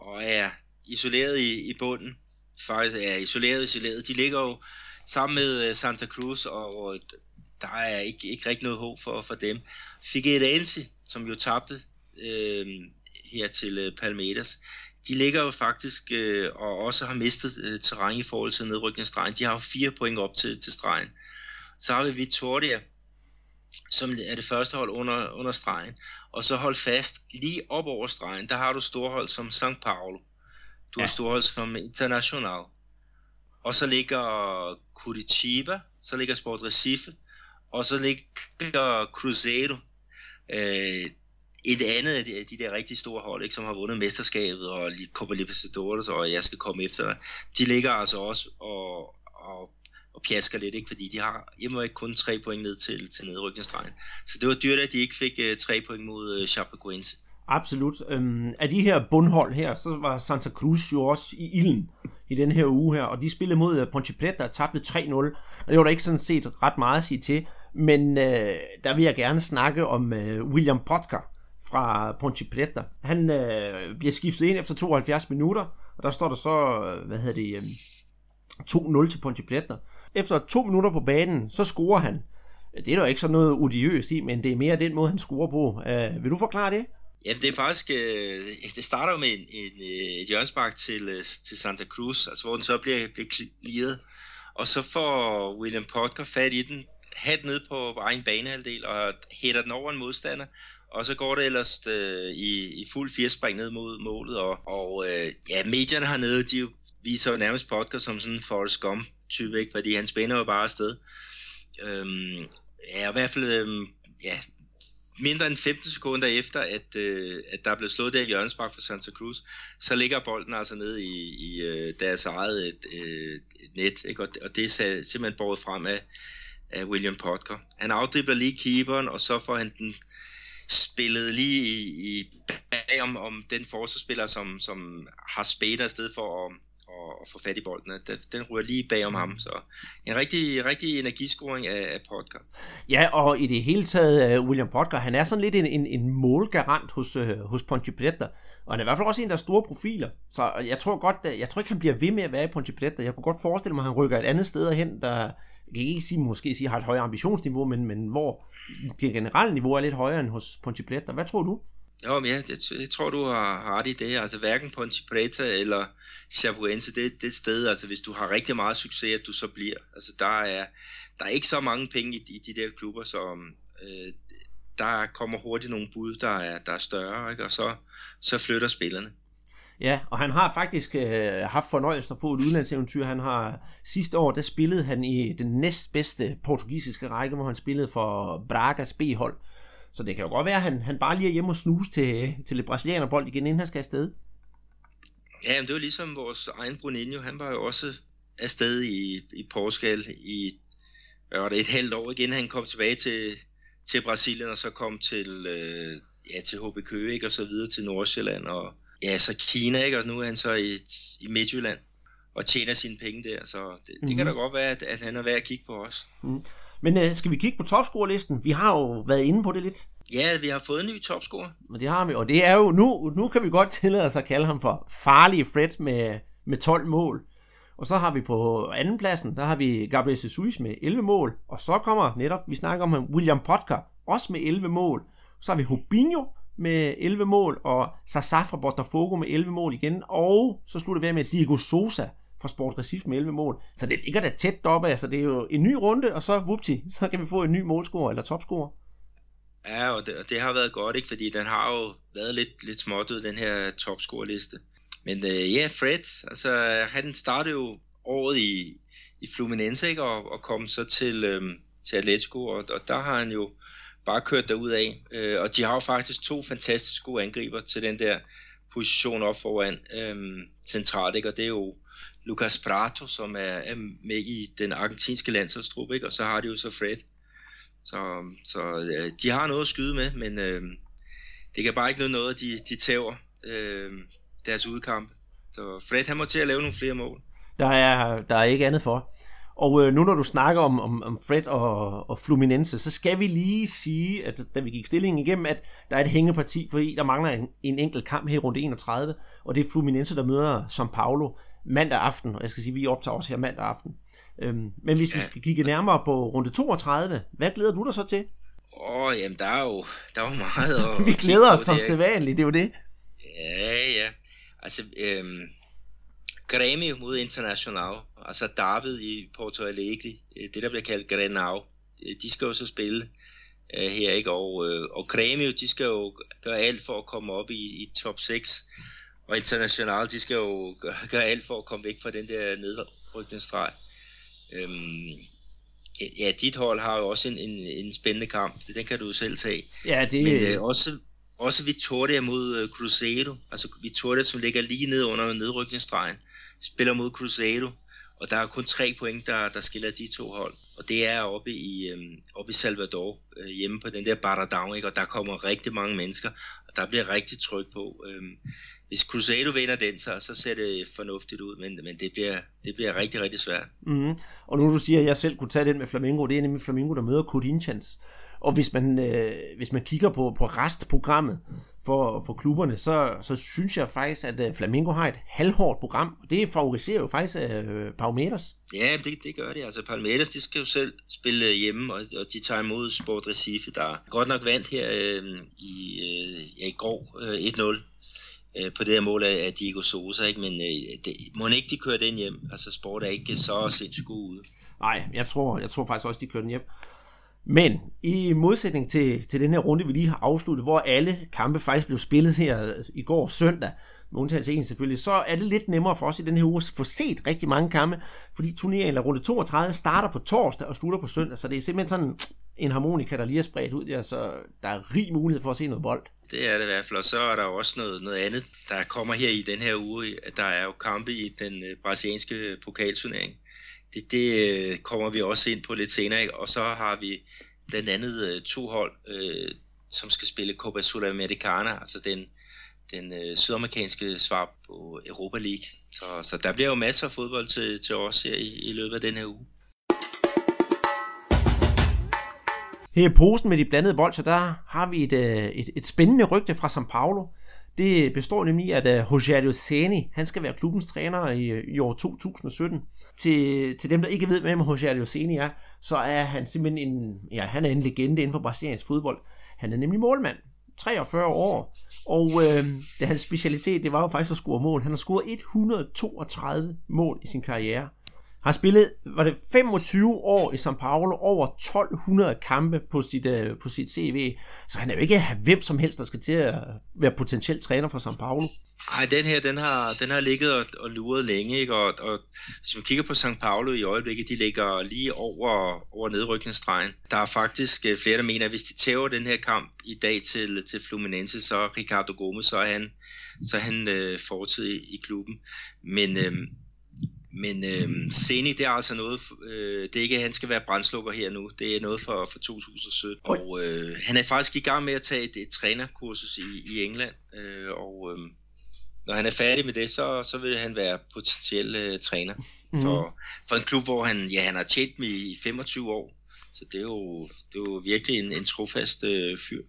og er isoleret i, i bunden. Faktisk er isoleret isoleret. De ligger jo sammen med øh, Santa Cruz, og, og der er ikke, ikke rigtig noget håb for, for dem. Figueirense, som jo tabte øh, her til øh, Palmeiras, de ligger jo faktisk øh, og også har mistet øh, terræn i forhold til nedrykningsstregen. De har jo fire point op til, til stregen. Så har vi Vitoria, som er det første hold under, under stregen. Og så hold fast, lige op over stregen, der har du storhold som São Paulo. Du ja. Har storhold som International. Og så ligger Curitiba, så ligger Sport Recife, og så ligger Cruzeiro. Øh, et andet af de, de der rigtig store hold, ikke, som har vundet mesterskabet og Copa Libertadores, og jeg skal komme efter. De ligger altså også og, og, og pjasker lidt, ikke, fordi de har hjemme ikke kun tre point ned til, til nedrykningsstregen. Så det var dyrt, at de ikke fik uh, tre point mod øh, uh, Chapecoense. Absolut. Øhm, af de her bundhold her, så var Santa Cruz jo også i ilden i den her uge her, og de spillede mod øh, Ponte Preta og tabte 3-0, og det var der ikke sådan set ret meget at sige til, men øh, der vil jeg gerne snakke om øh, William Potker fra Ponte Preta. Han øh, bliver skiftet ind efter 72 minutter, og der står der så, hvad hedder det, øh, 2-0 til Ponte Preta. Efter to minutter på banen, så scorer han. Det er der ikke sådan noget odiøst i, men det er mere den måde, han scorer på. Øh, vil du forklare det? Ja, det er faktisk, øh, det starter jo med en, en, øh, et hjørnspark til, øh, til Santa Cruz, altså hvor den så bliver, bliver clearet, og så får William Potker fat i den, hat ned på egen banehalvdel og hætter den over en modstander, og så går det ellers øh, i, i fuld firespring ned mod målet, og, og øh, ja, medierne hernede, de viser jo nærmest Potker som sådan en Forrest Gump type, ikke? fordi han spænder jo bare afsted. Øhm, ja, i hvert fald, øhm, ja, mindre end 15 sekunder efter, at, øh, at der er blevet slået det hjørnespark for Santa Cruz, så ligger bolden altså nede i, i øh, deres eget øh, net, ikke? Og, og det er simpelthen båret frem af, af William Potker. Han afdribler lige keeperen, og så får han den spillet lige i, i bag om, om den forsvarsspiller, som, som har spænet afsted for at, at, få fat i bolden. Den, den ryger lige bag om ham, så en rigtig, rigtig energiscoring af, af Potker. Ja, og i det hele taget, uh, William Potker, han er sådan lidt en, en, en målgarant hos, uh, hos Ponte Preta, og han er i hvert fald også en, der er store profiler. Så jeg tror godt, at, jeg tror ikke, han bliver ved med at være i Ponte Preta. Jeg kunne godt forestille mig, at han rykker et andet sted hen, der, jeg kan ikke sige, måske sige, har et højere ambitionsniveau, men, men hvor det generelle niveau er lidt højere end hos Ponte Preta. Hvad tror du? Jo, men ja, det, jeg tror, du har, ret i det. Altså hverken Ponte Preta eller Chapecoense, det, det er et sted, altså hvis du har rigtig meget succes, at du så bliver. Altså der er, der er ikke så mange penge i, i de der klubber, så øh, der kommer hurtigt nogle bud, der er, der er større, ikke? og så, så flytter spillerne. Ja, og han har faktisk øh, haft fornøjelser på et udlandseventyr. Han har sidste år, der spillede han i den næstbedste portugisiske række, hvor han spillede for Bragas B-hold. Så det kan jo godt være, at han, han bare lige er hjemme og snuse til, til lidt brasilianerbold igen, inden han skal afsted. Ja, men det var ligesom vores egen Bruninho. Han var jo også afsted i, i Portugal i hvad var det, et halvt år igen. Han kom tilbage til, til Brasilien, og så kom til, øh, ja, til HB Køge, ikke? og så videre til Nordsjælland, og ja, så Kina, ikke? og nu er han så i, i Midtjylland og tjener sine penge der, så det, det mm-hmm. kan da godt være, at, at han er værd at kigge på os. Mm. Men øh, skal vi kigge på topscorelisten? Vi har jo været inde på det lidt. Ja, vi har fået en ny topscorer. Men det har vi, og det er jo, nu, nu kan vi godt tillade os at kalde ham for farlige Fred med, med 12 mål. Og så har vi på anden pladsen, der har vi Gabriel Jesus med 11 mål. Og så kommer netop, vi snakker om William Potker, også med 11 mål. Så har vi Hobinho med 11 mål, og Sasa fra Botafogo med 11 mål igen. Og så slutter vi med Diego Sosa fra Sport Recife med 11 mål. Så det ligger da tæt deroppe, altså det er jo en ny runde, og så vupti, så kan vi få en ny målscorer eller topscorer. Ja, og det, og det har været godt, ikke? fordi den har jo været lidt, lidt småt den her topscore-liste. Men øh, ja, Fred, altså han startede jo året i, i Fluminense, ikke? Og, og kom så til, øh, til Atletico, og, og der har han jo bare kørt derud af. Øh, og de har jo faktisk to fantastisk gode angriber til den der position op foran øh, centralt, ikke? og det er jo Lucas Prato, som er, er med i den argentinske landsholdstruppe, ikke? og så har de jo så Fred. Så, så øh, de har noget at skyde med, men øh, det kan bare ikke noget, noget de, de tæver øh, deres udkamp. Så Fred han må til at lave nogle flere mål. Der er, der er ikke andet for. Og øh, nu når du snakker om, om, om Fred og, og Fluminense, så skal vi lige sige, at da vi gik stillingen igennem, at der er et hængeparti, fordi der mangler en, en enkelt kamp her i runde 31, og det er Fluminense, der møder São Paulo mandag aften, og jeg skal sige, vi optager også her mandag aften. Øhm, men hvis ja. vi skal kigge nærmere på runde 32, hvad glæder du dig så til? Åh, oh, jamen der er jo, der er jo meget [laughs] at Vi glæder os som sædvanligt, det er jo det. Ja, ja. Altså, øhm, Grêmio mod International, altså David i Porto Alegre, øh, det der bliver kaldt Grenau, øh, de skal jo så spille øh, her, ikke? Og, øh, og Grêmio, de skal jo gøre alt for at komme op i, i top 6, og International, de skal jo gøre, gøre alt for at komme væk fra den der nedrykningsstreg. Øhm, ja, dit hold har jo også en, en, en spændende kamp, den kan du jo selv tage. Ja, det... Men øh, også, også Victoria mod øh, Cruzeiro, altså Victoria, som ligger lige ned under nedrykningsstregen, spiller mod Cruzeiro, og der er kun tre point, der, der skiller de to hold. Og det er oppe i, øhm, oppe i Salvador, øh, hjemme på den der Baradão, ikke? og der kommer rigtig mange mennesker, og der bliver rigtig tryk på. Øhm, hvis Cruzeiro vinder den, så, så ser det fornuftigt ud, men, men det, bliver, det bliver rigtig, rigtig svært. Mm-hmm. Og nu du siger, at jeg selv kunne tage den med Flamengo, det er nemlig Flamengo, der møder Corinthians. Og hvis man, øh, hvis man kigger på, på restprogrammet for, for klubberne, så, så synes jeg faktisk, at øh, Flamengo har et halvhårdt program. Og det favoriserer jo faktisk øh, Palmeiras. Ja, det, det gør det. Altså Palmeiras, de skal jo selv spille hjemme, og, og de tager imod Sport Recife, der godt nok vandt her øh, i, øh, ja, i går øh, 1-0 øh, på det her mål af, af Diego Sosa, ikke? men øh, det, må ikke de køre den hjem? Altså sport er ikke så sindssygt god ude. Nej, jeg tror, jeg tror faktisk også, de kører den hjem. Men i modsætning til, til den her runde, vi lige har afsluttet, hvor alle kampe faktisk blev spillet her i går søndag, med undtagelse en selvfølgelig, så er det lidt nemmere for os i den her uge at få set rigtig mange kampe, fordi turneringen eller runde 32 starter på torsdag og slutter på søndag, så det er simpelthen sådan en harmonika, der lige er spredt ud der, så der er rig mulighed for at se noget bold. Det er det i hvert fald, og så er der også noget, noget andet, der kommer her i den her uge. Der er jo kampe i den øh, brasilianske pokalturnering. Det, det øh, kommer vi også ind på lidt senere, ikke? og så har vi blandt andet øh, to hold, øh, som skal spille Copa Sudamericana, altså den, den øh, sydamerikanske svar på Europa League. Så, så der bliver jo masser af fodbold til, til os her i, i løbet af den her uge. Her i posen med de blandede bolcher, der har vi et, øh, et, et spændende rygte fra São Paulo. Det består nemlig i, at øh, uh, Rogerio Ceni, han skal være klubbens træner i, øh, i år 2017. Til, til dem, der ikke ved, hvem Rogério Ceni er, så er han simpelthen en, ja, han er en legende inden for brasiliansk fodbold. Han er nemlig målmand, 43 år, og øh, det hans specialitet, det var jo faktisk at score mål. Han har scoret 132 mål i sin karriere har spillet, var det 25 år i São Paulo, over 1200 kampe på sit, øh, på sit CV, så han er jo ikke hvem som helst, der skal til at være potentiel træner for São Paulo. Nej, den her, den har, den har ligget og, og luret længe, ikke? Og, og hvis man kigger på São Paulo i øjeblikket, de ligger lige over, over nedrykningsstregen. Der er faktisk øh, flere, der mener, at hvis de tæver den her kamp i dag til, til Fluminense, så Ricardo Gomes, så er han, så er han øh, fortid i, i klubben. Men... øh, men øh, Seni, det er altså noget, øh, det er ikke, at han skal være brændslukker her nu. Det er noget for, for 2017. Og øh, han er faktisk i gang med at tage et, et trænerkursus i, i England. Øh, og øh, når han er færdig med det, så, så vil han være potentiel øh, træner mm. for, for en klub, hvor han, ja, han har tjent med i 25 år. Så det er jo, det er jo virkelig en, en trofast øh, fyr.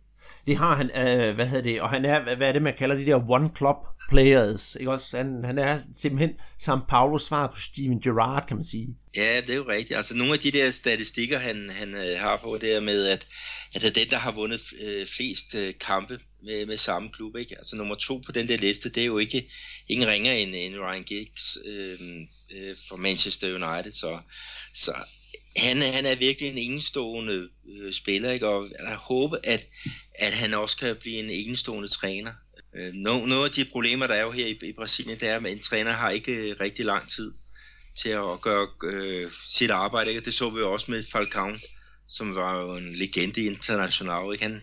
Det har han, øh, hvad hedder det, og han er, hvad er det man kalder de der one club players, ikke også? Han, han er simpelthen São Paulos svar på Steven Gerrard, kan man sige. Ja, det er jo rigtigt. Altså nogle af de der statistikker, han, han øh, har på, det er med, at, at det er den, der har vundet øh, flest øh, kampe med, med samme klub, ikke? Altså nummer to på den der liste, det er jo ikke ingen ringer end, end Ryan Giggs øh, øh, for Manchester United, så, så han, han er virkelig en enestående øh, spiller, ikke? og jeg håber, at, at han også kan blive en enestående træner. Øh, nogle af de problemer, der er jo her i, i Brasilien, det er, at en træner har ikke øh, rigtig lang tid til at gøre øh, sit arbejde. Ikke? Det så vi jo også med Falcao, som var jo en legende international. Ikke? Han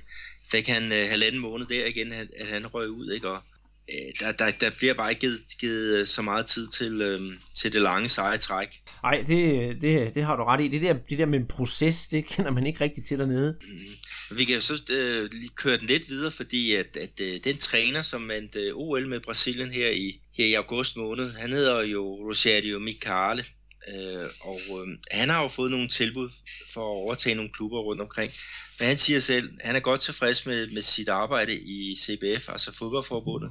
fik han øh, halvanden måned der igen, at, han røg ud. Ikke? Og, der, der, der bliver bare ikke givet, givet øh, så meget tid til, øh, til det lange seje træk. Nej, det, det, det har du ret i. Det der, det der med en proces, det kender man ikke rigtig til dernede. Mm. Vi kan jo så øh, lige køre den lidt videre, fordi at, at øh, den træner, som vandt øh, OL med Brasilien her i, her i august måned, han hedder jo Rosario Micale. Øh, og øh, han har jo fået nogle tilbud for at overtage nogle klubber rundt omkring. Men han siger selv, han er godt tilfreds med, med sit arbejde i CBF, altså fodboldforbundet.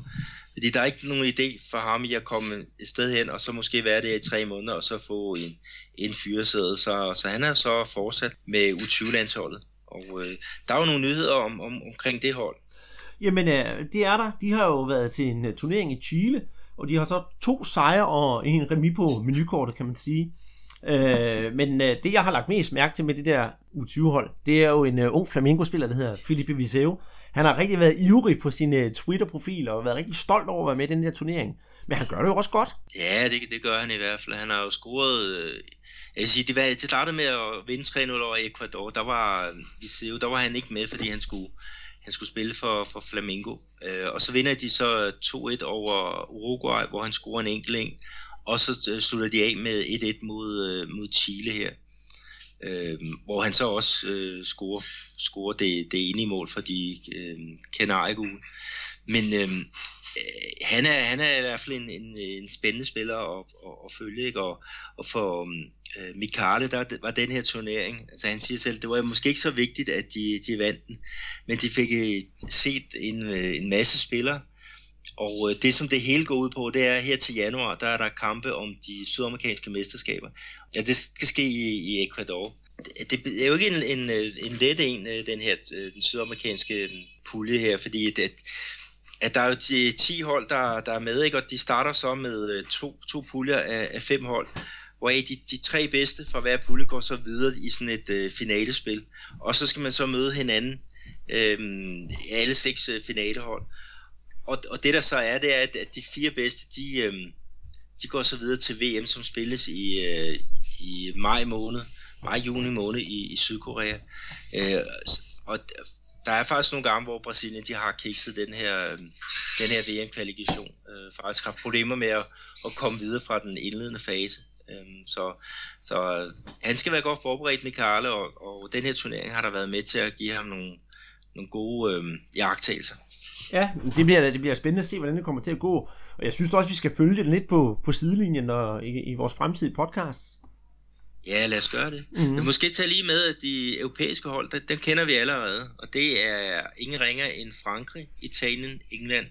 Fordi der er ikke nogen idé for ham i at komme et sted hen, og så måske være der i tre måneder, og så få en, en fyresæde. Så, så han er så fortsat med U20-landsholdet. Og øh, der er jo nogle nyheder om, om, omkring det hold. Jamen, øh, det er der. De har jo været til en øh, turnering i Chile, og de har så to sejre og en remis på menukortet, kan man sige. Øh, men øh, det, jeg har lagt mest mærke til med det der U20-hold, det er jo en øh, ung flamingospiller, der hedder Felipe Viseu. Han har rigtig været ivrig på sin øh, Twitter-profil og været rigtig stolt over at være med i den her turnering. Men han gør det jo også godt. Ja, det, det gør han i hvert fald. Han har jo scoret... Øh, jeg vil sige, det, var, det startede med at vinde 3-0 over Ecuador. Der var øh, Viseu, der var han ikke med, fordi han skulle, han skulle spille for, for Flamengo. Øh, og så vinder de så 2-1 over Uruguay, hvor han scorer en enkelt og så øh, slutter de af med 1-1 mod, øh, mod Chile her. Øh, hvor han så også øh, scorer, scorer det, det ene mål for de øh, Kanariegule. Men øh, øh, han, er, han er i hvert fald en, en, en spændende spiller at, at, at følge. Ikke? Og, og for øh, Mikale, der var den her turnering, altså han siger selv, det var måske ikke så vigtigt, at de, de vandt den, men de fik øh, set en, en masse spillere, og øh, det som det hele går ud på, det er her til januar, der er der kampe om de sydamerikanske mesterskaber. Ja, det skal ske i, i Ecuador. Det, det er jo ikke en, en, en let en, øh, den her øh, den sydamerikanske øh, pulje her, fordi det, at der er jo de 10 hold, der, der er med, ikke? og de starter så med to, to puljer af, af fem hold, hvor de, de tre bedste fra hver pulje går så videre i sådan et øh, finalespil. Og så skal man så møde hinanden, øh, alle seks øh, finalehold og, og det der så er, det er, at, at de fire bedste, de, øh, de går så videre til VM, som spilles i, øh, i maj måned, maj-juni måned i, i Sydkorea. Øh, og der er faktisk nogle gange, hvor Brasilien de har kikset den her, øh, den her VM-kvalifikation. Øh, faktisk haft problemer med at, at komme videre fra den indledende fase. Øhm, så, så øh, han skal være godt forberedt, Michael, og, og den her turnering har der været med til at give ham nogle, nogle gode øhm, jagttagelser. Ja, det bliver, det bliver spændende at se, hvordan det kommer til at gå. Og jeg synes også, vi skal følge det lidt på, på sidelinjen og i, i vores fremtidige podcast. Ja, lad os gøre det. Mm-hmm. Måske tage lige med, at de europæiske hold, der, dem kender vi allerede. Og det er ingen ringer end Frankrig, Italien, England,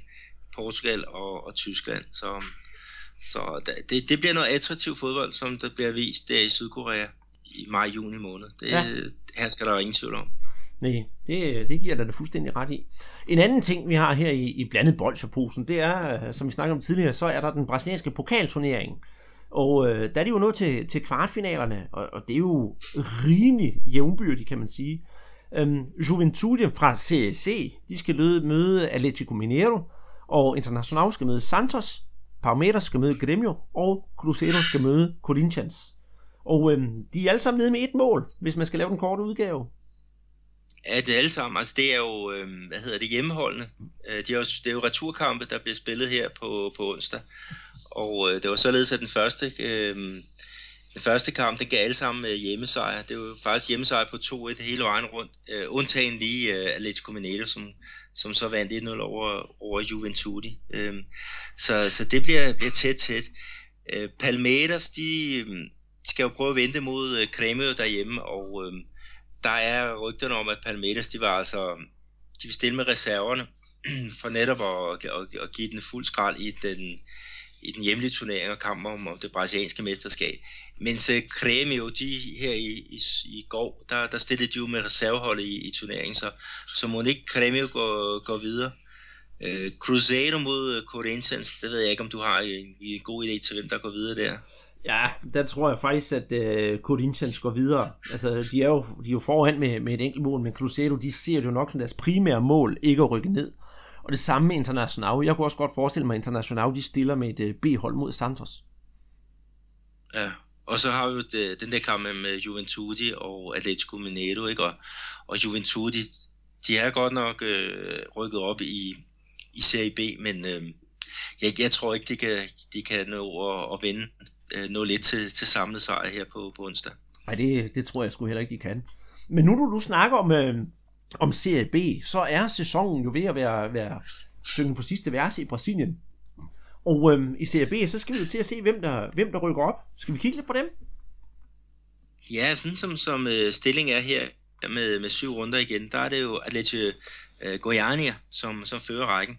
Portugal og, og Tyskland. Så, så det, det bliver noget attraktiv fodbold, som der bliver vist der i Sydkorea i maj-juni måned. Det ja. her skal der ingen tvivl om. Nej, det, det giver dig da fuldstændig ret i. En anden ting, vi har her i, i blandet bolsjerposen, det er, øh, som vi snakkede om tidligere, så er der den brasilianske pokalturnering. Og øh, der er de jo nået til, til kvartfinalerne, og, og det er jo rimelig jævnbyrdigt, kan man sige. Øhm, Juventude fra CSC, de skal møde, møde Atletico Mineiro, og Internacional skal møde Santos, Palmeiras skal møde Gremio, og Cruzeiro skal møde Corinthians. Og øhm, de er alle sammen nede med et mål, hvis man skal lave den korte udgave. Ja, det er alle sammen. Altså, det er jo, øh, hvad hedder det, hjemmeholdene. Øh, det, er jo, det er jo returkampe, der bliver spillet her på, på onsdag. Og øh, det var således, at den første, øh, den første kamp, den gav alle sammen øh, hjemmesejr. Det var faktisk hjemmesejr på 2-1 hele vejen rundt. Øh, undtagen lige øh, Atletico Mineiro, som, som så vandt 1-0 over, over Juventus. Øh, så, så det bliver, bliver tæt tæt. Øh, Palmeiras, de øh, skal jo prøve at vente mod øh, Cremio derhjemme, og øh, der er rygterne om, at Palmeiras, de var altså, de vil stille med reserverne, [clears throat] for netop at, at, at give den fuld skrald i den, i den hjemlige turnering og kamp om, om det brasilianske mesterskab. Mens uh, Cremio, de her i, i, i går, der, der stillede de jo med reserveholdet i, i turneringen, så, så må ikke Cremio gå, gå videre. Uh, Cruzeiro mod Corinthians, det ved jeg ikke, om du har en, en god idé til, hvem der går videre der. Ja, der tror jeg faktisk, at øh, Corinthians går videre. Altså, de er jo, de er jo foran med, med et enkelt mål, men Cruzeiro, de ser det jo nok som deres primære mål, ikke at rykke ned. Og det samme med International. Jeg kunne også godt forestille mig, at International, de stiller med et øh, B-hold mod Santos. Ja, og så har vi jo det, den der kamp med Juventudi og Atletico Mineiro, ikke? Og, og Juventudi, de er godt nok øh, rykket op i, i Serie B, men øh, jeg, jeg tror ikke, de kan, de kan nå at, at vinde øh, nå lidt til, til samlet sejr her på, på onsdag. Nej, det, det tror jeg sgu heller ikke, de kan. Men nu du, du snakker om, øh, om Serie B, så er sæsonen jo ved at være, være synge på sidste vers i Brasilien. Og øh, i Serie B, så skal vi jo til at se, hvem der, hvem der rykker op. Skal vi kigge lidt på dem? Ja, sådan som, som øh, stilling er her med, med syv runder igen, der er det jo Atletico øh, Goiania, som, som fører rækken.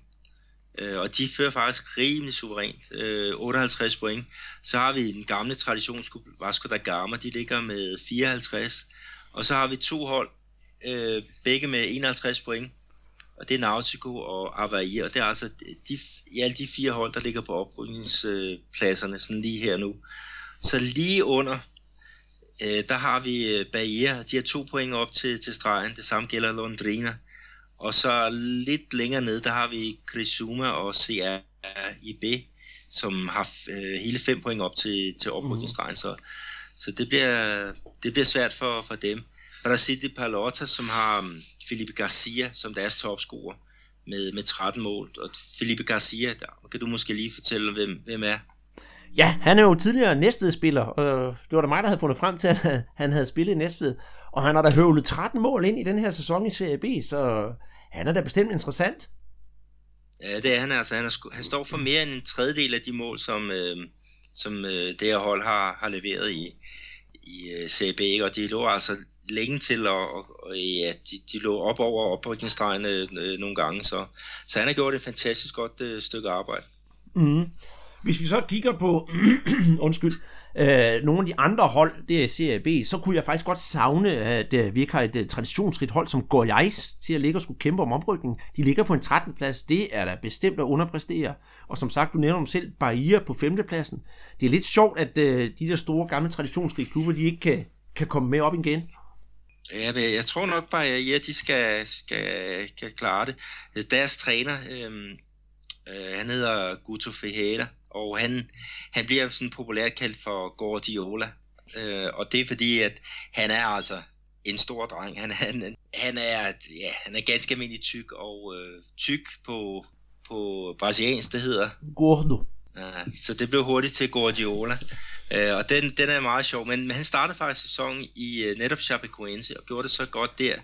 Øh, og de fører faktisk rimelig suverænt, øh, 58 point. Så har vi den gamle traditionsklub Vasco da Gama, de ligger med 54. Og så har vi to hold, øh, begge med 51 point. Og det er Nautico og Avaia, og det er altså de, i alle de fire hold, der ligger på oprykningspladserne, sådan lige her nu. Så lige under, øh, der har vi øh, Bahia, de har to point op til, til stregen, det samme gælder Londrina. Og så lidt længere ned, der har vi Criciúma og CRIB, som har øh, hele fem point op til, til oprykningsstregen. Mm. Så, så det, bliver, det bliver svært for, for dem. Brasil de Palota, som har um, Felipe Garcia som deres topscorer med, med 13 mål. Og Felipe Garcia, der kan du måske lige fortælle, hvem, hvem er. Ja, han er jo tidligere Næstved-spiller, og det var da mig, der havde fundet frem til, at han havde spillet i Næstved. Og han har da høvlet 13 mål ind i den her sæson i Serie B, så han er da bestemt interessant. Ja, det er han altså. Han, er, han står for mere end en tredjedel af de mål, som, øh, som øh, det her hold har, har leveret i, i øh, Serie B, og de lå altså længe til, og, og, og ja, de, de lå op over oprykningsstregen øh, øh, nogle gange, så, så han har gjort et fantastisk godt øh, stykke arbejde. Mm. Hvis vi så kigger på, [clears throat] undskyld, øh, nogle af de andre hold, det er Serie B, så kunne jeg faktisk godt savne, at øh, vi ikke har et øh, traditionsrigt hold som Goiás til at ligge og skulle kæmpe om oprykning. De ligger på en 13. plads, det er da bestemt at underpræstere. Og som sagt, du nævner dem selv, Bahia på 5. pladsen. Det er lidt sjovt, at øh, de der store gamle traditionsrige klubber, de ikke kan, kan komme med op igen. Ja, jeg tror nok bare, at ja, de skal, skal, skal klare det. Altså, deres træner, øh, øh, han hedder Guto Fejera, og han, han bliver sådan populært kaldt for Gordiola. Øh, og det er fordi, at han er altså en stor dreng. Han, han, han, er, ja, han er ganske almindelig tyk, og øh, tyk på, på brasiliansk, det hedder. Gordo. Ja, så det blev hurtigt til Guardiola. Øh, og den, den er meget sjov, men, men han startede faktisk sæsonen i uh, netop Chapecoense og gjorde det så godt der,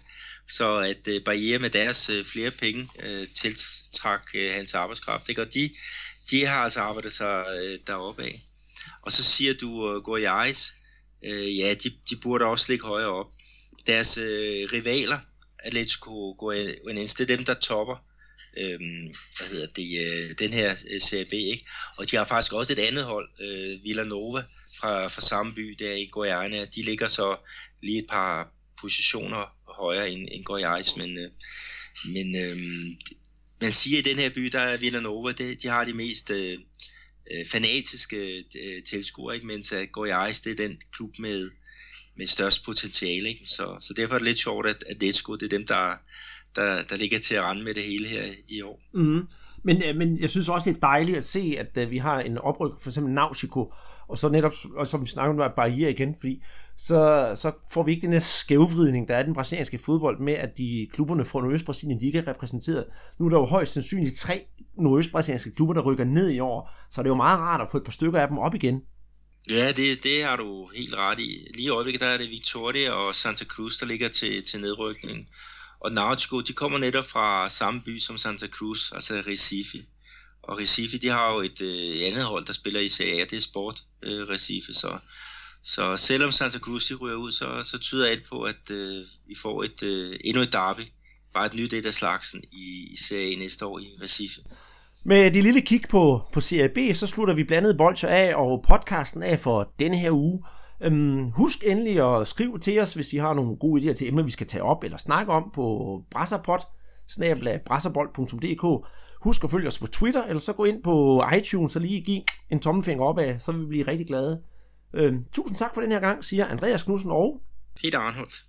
så at uh, Barriere med deres uh, flere penge uh, tiltrak uh, hans arbejdskraft. Ikke? Og de, de har altså arbejdet sig øh, deroppe af. Og så siger du øh, uh, Goiás, øh, ja, de, de burde også ligge højere op. Deres øh, rivaler, Atletico Goianense, det er dem, der topper øh, hvad hedder det, øh, den her øh, Serie B, ikke? Og de har faktisk også et andet hold, øh, Villanova, fra, fra samme by der i Goiânia. De ligger så lige et par positioner højere end, end Goiás, men, øh, men øh, man siger, at i den her by, der er Villanova, det, de har de mest, øh, øh fanatiske øh, tilskuere, ikke? mens øh, at Goiás, det er den klub med, med størst potentiale. Ikke? Så, så derfor er det lidt sjovt, at Atletico, det er dem, der, der, der ligger til at rende med det hele her i år. Mm. Men, øh, men jeg synes også, det er dejligt at se, at vi har en opryk, for eksempel Nautico, og så netop, og som vi snakker om, barriere igen, fordi så, så får vi ikke den her skævvridning, der er den brasilianske fodbold, med at de klubberne fra Nordøst-Brasilien, de ikke er repræsenteret. Nu er der jo højst sandsynligt tre nordøst-brasilianske klubber, der rykker ned i år, så det er jo meget rart at få et par stykker af dem op igen. Ja, det, det har du helt ret i. Lige i øjeblikket der er det Victoria og Santa Cruz, der ligger til, til nedrykning. Og Nautico, de kommer netop fra samme by som Santa Cruz, altså Recife. Og Recife, de har jo et øh, andet hold, der spiller i Serie A, det er Sport øh, Recife. Så, så selvom Santa Cruz de ryger ud, så, så tyder alt på, at øh, vi får et, øh, endnu et derby. Bare et nyt et af slagsen i, i Serie A næste år i Recife. Med det lille kig på, på Serie B, så slutter vi blandet bolcher af og podcasten af for denne her uge. Øhm, husk endelig at skrive til os, hvis I har nogle gode idéer til emner, vi skal tage op eller snakke om på brassapod, brasserbold.dk. Husk at følge os på Twitter, eller så gå ind på iTunes og lige give en tommelfinger opad, så vil vi blive rigtig glade. Øh, tusind tak for den her gang, siger Andreas Knudsen og Peter Arnholdt.